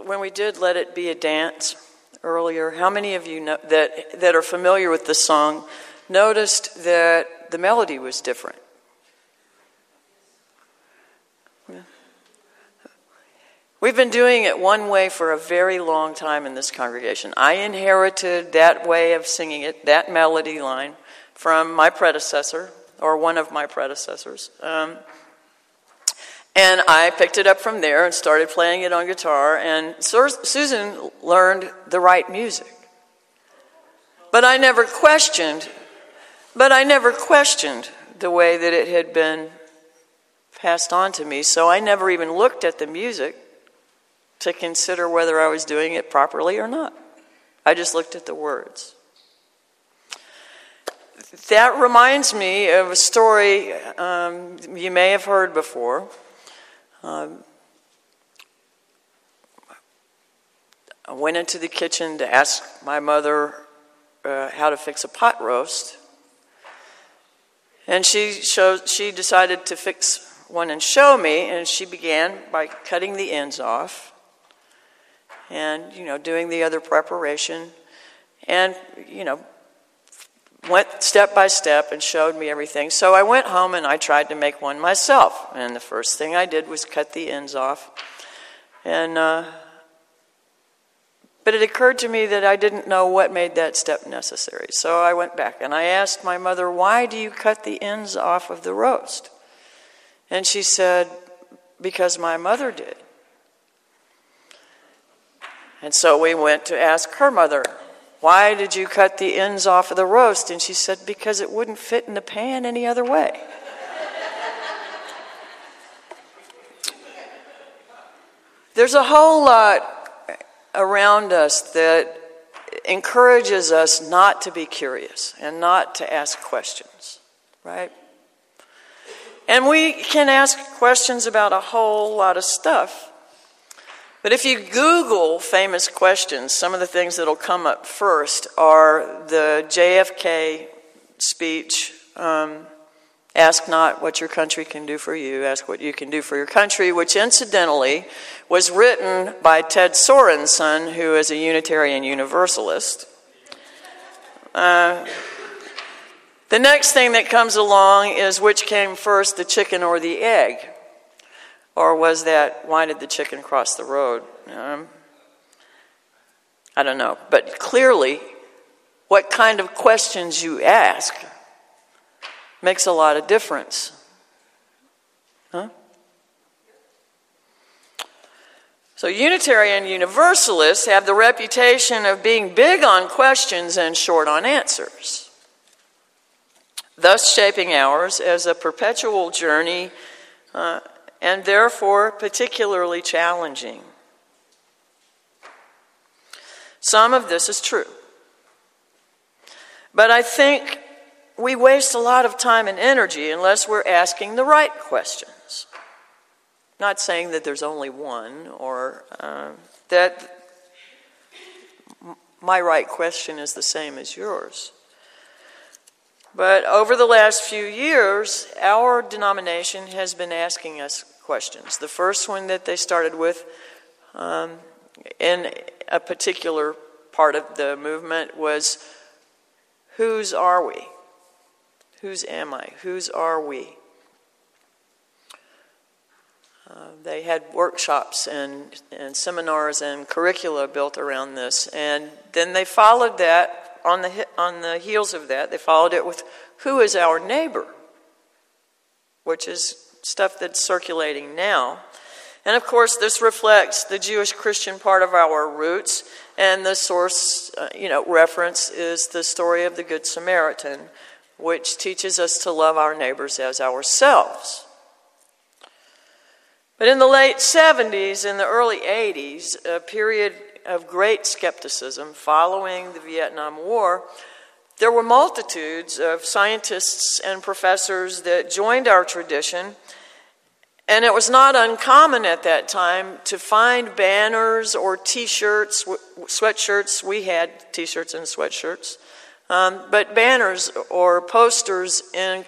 when we did Let It Be a Dance earlier, how many of you know, that, that are familiar with the song noticed that the melody was different? We've been doing it one way for a very long time in this congregation. I inherited that way of singing it, that melody line, from my predecessor, or one of my predecessors. Um, and I picked it up from there and started playing it on guitar. And Susan learned the right music. But I never questioned, but I never questioned the way that it had been passed on to me. So I never even looked at the music to consider whether I was doing it properly or not. I just looked at the words. That reminds me of a story um, you may have heard before. Um, I went into the kitchen to ask my mother uh, how to fix a pot roast. And she, showed, she decided to fix one and show me, and she began by cutting the ends off and, you know, doing the other preparation. And, you know, went step by step and showed me everything. So I went home and I tried to make one myself. And the first thing I did was cut the ends off. And, uh, but it occurred to me that I didn't know what made that step necessary. So I went back and I asked my mother, Why do you cut the ends off of the roast? And she said, Because my mother did. And so we went to ask her mother, Why did you cut the ends off of the roast? And she said, Because it wouldn't fit in the pan any other way. There's a whole lot around us that encourages us not to be curious and not to ask questions, right? And we can ask questions about a whole lot of stuff. But if you Google famous questions, some of the things that'll come up first are the JFK speech um, Ask not what your country can do for you, ask what you can do for your country, which incidentally was written by Ted Sorensen, who is a Unitarian Universalist. Uh, the next thing that comes along is which came first, the chicken or the egg? Or was that, why did the chicken cross the road? Um, I don't know. But clearly, what kind of questions you ask makes a lot of difference. Huh? So, Unitarian Universalists have the reputation of being big on questions and short on answers, thus shaping ours as a perpetual journey uh, and therefore particularly challenging. Some of this is true. But I think we waste a lot of time and energy unless we're asking the right questions. Not saying that there's only one or uh, that my right question is the same as yours. But over the last few years, our denomination has been asking us questions. The first one that they started with um, in a particular part of the movement was Whose are we? Whose am I? Whose are we? Uh, they had workshops and, and seminars and curricula built around this. And then they followed that, on the, on the heels of that, they followed it with Who is our neighbor? Which is stuff that's circulating now. And of course, this reflects the Jewish Christian part of our roots, and the source, uh, you know, reference is the story of the Good Samaritan, which teaches us to love our neighbors as ourselves. But in the late 70s and the early 80s, a period of great skepticism following the Vietnam War, there were multitudes of scientists and professors that joined our tradition and it was not uncommon at that time to find banners or t shirts, sweatshirts. We had t shirts and sweatshirts, um, but banners or posters in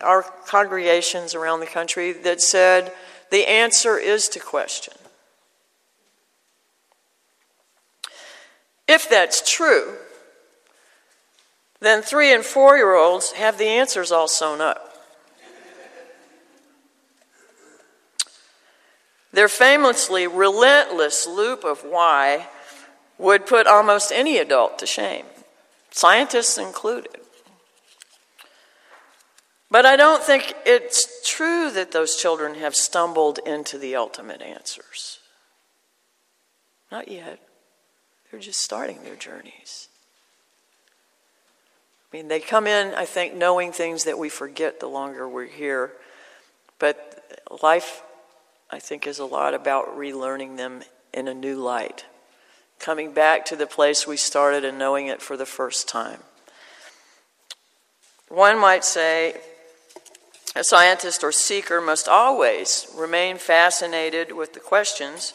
our congregations around the country that said, the answer is to question. If that's true, then three and four year olds have the answers all sewn up. Their famously relentless loop of why would put almost any adult to shame, scientists included. But I don't think it's true that those children have stumbled into the ultimate answers. Not yet. They're just starting their journeys. Mean, they come in, I think, knowing things that we forget the longer we're here. But life, I think, is a lot about relearning them in a new light, coming back to the place we started and knowing it for the first time. One might say a scientist or seeker must always remain fascinated with the questions,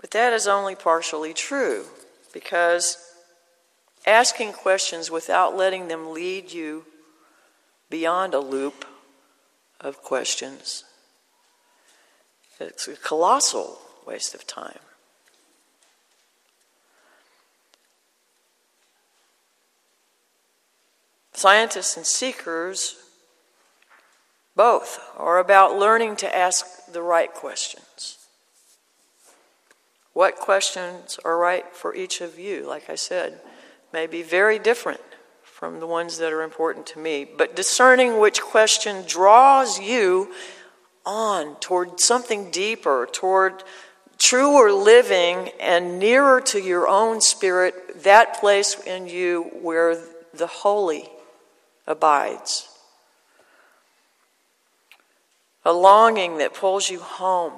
but that is only partially true because asking questions without letting them lead you beyond a loop of questions. It's a colossal waste of time. Scientists and seekers both are about learning to ask the right questions. What questions are right for each of you, like I said, may be very different from the ones that are important to me, but discerning which question draws you on toward something deeper, toward truer living and nearer to your own spirit, that place in you where the holy abides. A longing that pulls you home,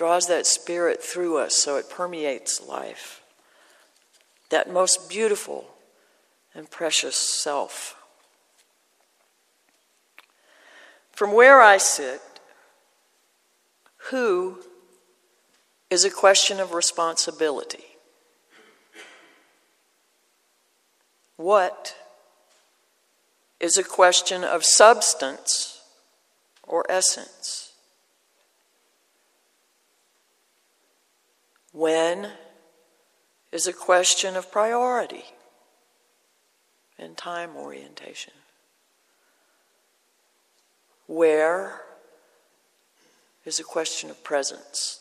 draws that spirit through us so it permeates life. That most beautiful and precious self. From where I sit, who is a question of responsibility. What is a question of substance or essence? When is a question of priority and time orientation? Where is a question of presence?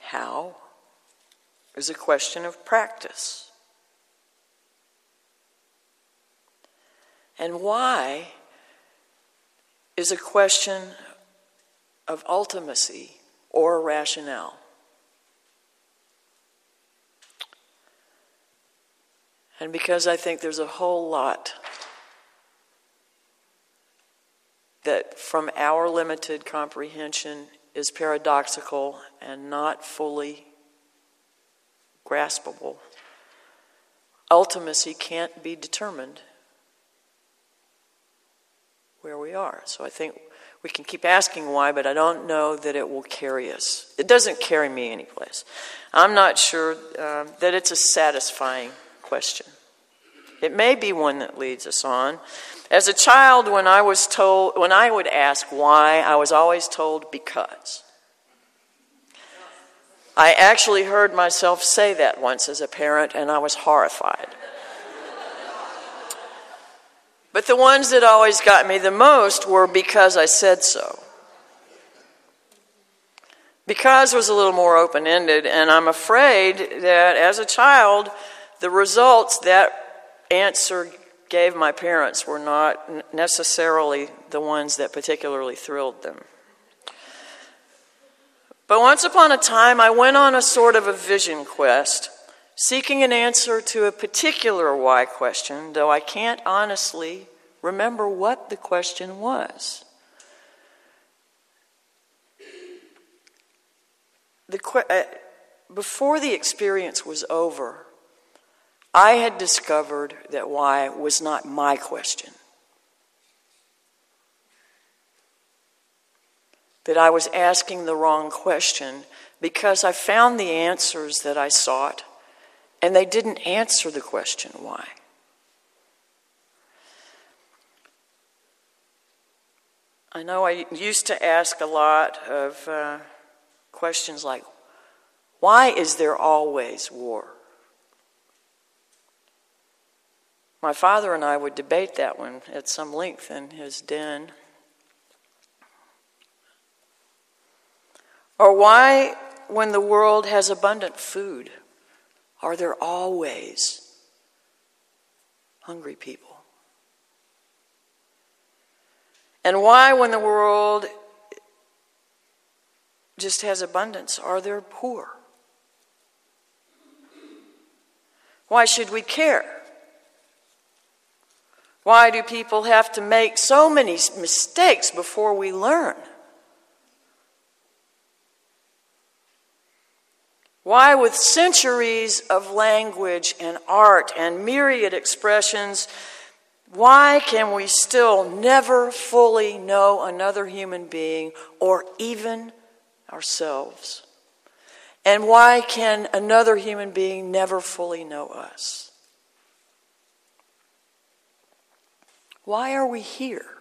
How is a question of practice. And why is a question of ultimacy or rationale. And because I think there's a whole lot that from our limited comprehension is paradoxical and not fully graspable. Ultimacy can't be determined where we are. So I think we can keep asking why, but I don't know that it will carry us. It doesn't carry me anyplace. I'm not sure uh, that it's a satisfying question. It may be one that leads us on. As a child, when I was told, when I would ask why, I was always told because. I actually heard myself say that once as a parent, and I was horrified. But the ones that always got me the most were because I said so. Because was a little more open ended, and I'm afraid that as a child, the results that answer gave my parents were not necessarily the ones that particularly thrilled them. But once upon a time, I went on a sort of a vision quest, seeking an answer to a particular why question, though I can't honestly remember what the question was. The, uh, before the experience was over, I had discovered that why was not my question. that I was asking the wrong question because I found the answers that I sought and they didn't answer the question why. I know I used to ask a lot of uh, questions like, why is there always war? My father and I would debate that one at some length in his den. Or why, when the world has abundant food, are there always hungry people? And why, when the world just has abundance, are there poor? Why should we care? Why do people have to make so many mistakes before we learn? Why, with centuries of language and art and myriad expressions, why can we still never fully know another human being or even ourselves? And why can another human being never fully know us? Why are we here?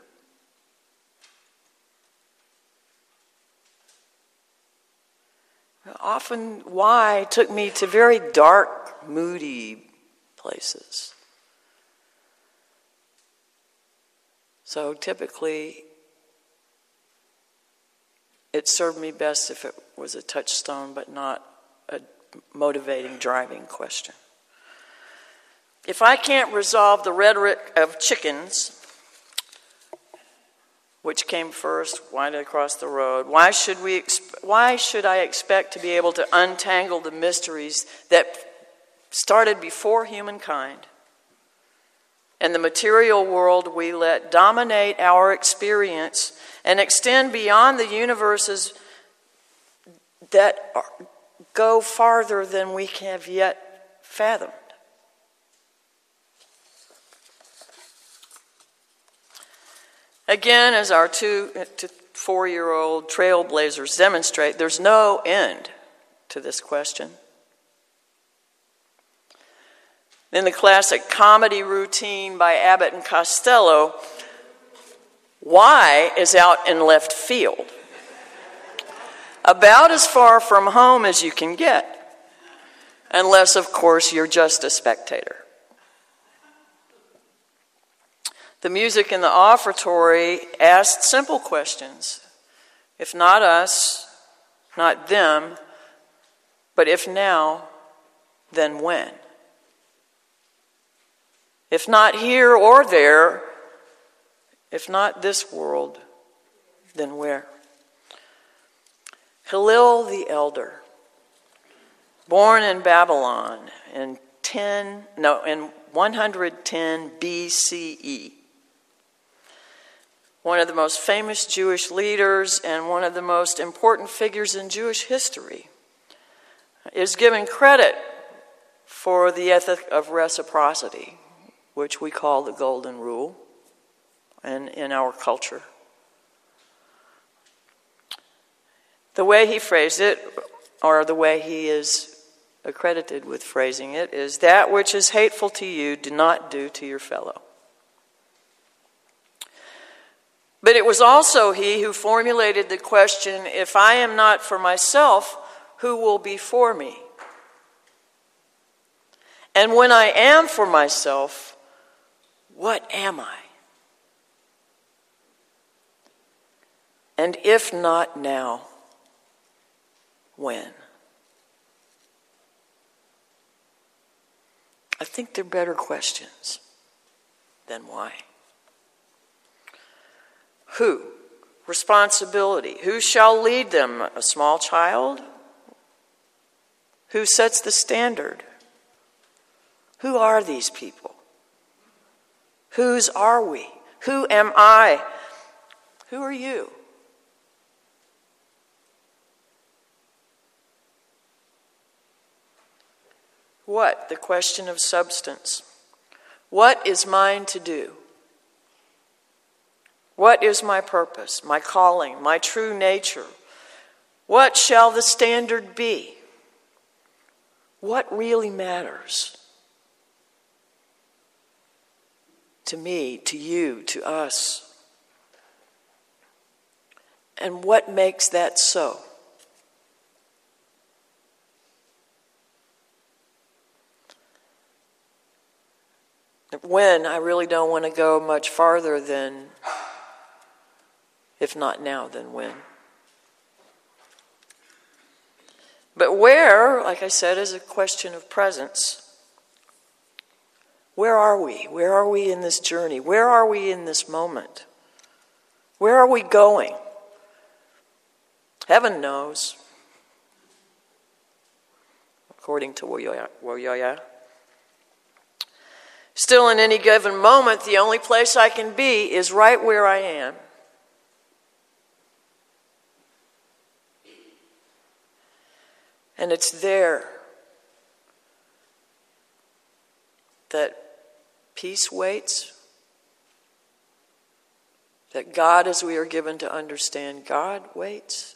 Often, why took me to very dark, moody places. So typically, it served me best if it was a touchstone, but not a motivating, driving question. If I can't resolve the rhetoric of chickens, which came first, why did I cross the road? Why should, we why should I expect to be able to untangle the mysteries that started before humankind? and the material world we let dominate our experience and extend beyond the universes that are, go farther than we have yet fathomed. Again, as our two to four year old trailblazers demonstrate, there's no end to this question. In the classic comedy routine by Abbott and Costello, why is out in left field. About as far from home as you can get, unless, of course, you're just a spectator. The music in the offertory asked simple questions. If not us, not them, but if now, then when? If not here or there, if not this world, then where? Hillel the Elder, born in Babylon in 10, no, in 110 BCE. One of the most famous Jewish leaders and one of the most important figures in Jewish history is given credit for the ethic of reciprocity which we call the Golden Rule, and in our culture. The way he phrased it, or the way he is accredited with phrasing it, is that which is hateful to you, do not do to your fellow. But it was also he who formulated the question if I am not for myself, who will be for me? And when I am for myself, what am I? And if not now, when? I think they're better questions than why. Who? Responsibility. Who shall lead them? A small child? Who sets the standard? Who are these people? Whose are we? Who am I? Who are you? What? The question of substance. What is mine to do? What is my purpose, my calling, my true nature? What shall the standard be? What really matters? to me, to you, to us. And what makes that so? When, I really don't want to go much farther than, if not now, then when. But where, like I said, is a question of presence. Where are we? Where are we in this journey? Where are we in this moment? Where are we going? Heaven knows, according to Woyoya. Still, in any given moment, the only place I can be is right where I am. And it's there that peace waits, that God, as we are given to understand, God waits.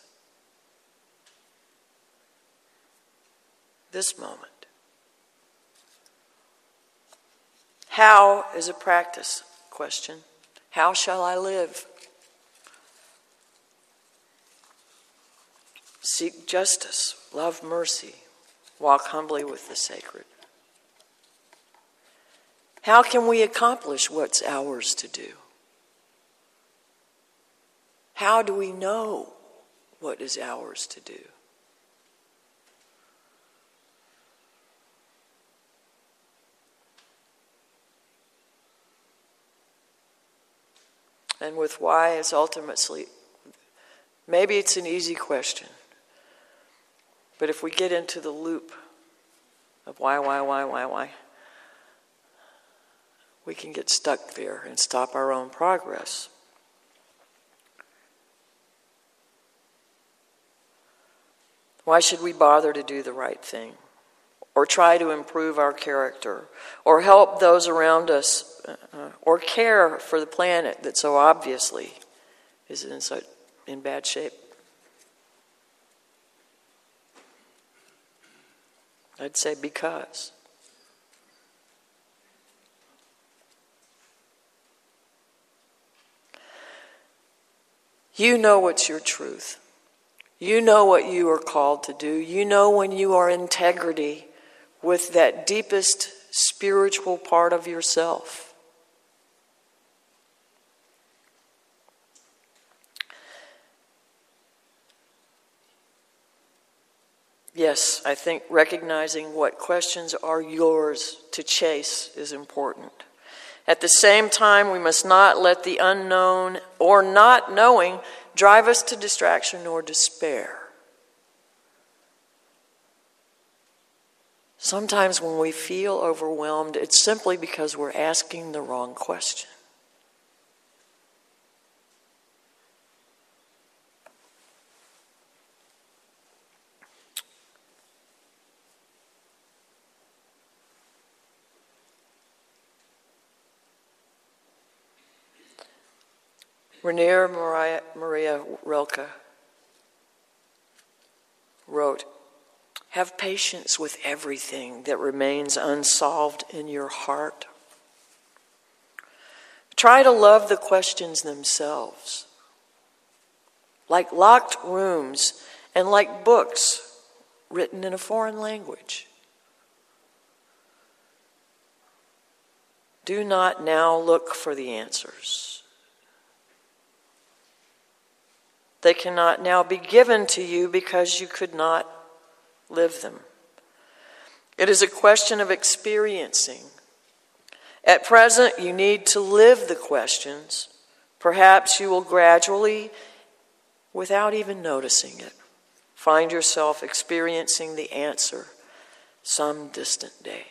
This moment. How is a practice question. How shall I live? Seek justice, love mercy, walk humbly with the sacred. How can we accomplish what's ours to do? How do we know what is ours to do? and with why is ultimately, maybe it's an easy question. But if we get into the loop of why, why, why, why, why, we can get stuck there and stop our own progress. Why should we bother to do the right thing? Or try to improve our character? Or help those around us uh, or care for the planet that so obviously is in, in bad shape. I'd say because. You know what's your truth. You know what you are called to do. You know when you are integrity with that deepest spiritual part of yourself. Yes, I think recognizing what questions are yours to chase is important. At the same time, we must not let the unknown or not knowing drive us to distraction or despair. Sometimes when we feel overwhelmed, it's simply because we're asking the wrong question. Rainer Maria, Maria Rilke wrote, Have patience with everything that remains unsolved in your heart. Try to love the questions themselves, like locked rooms and like books written in a foreign language. Do not now look for the answers. They cannot now be given to you because you could not live them. It is a question of experiencing. At present, you need to live the questions. Perhaps you will gradually, without even noticing it, find yourself experiencing the answer some distant day.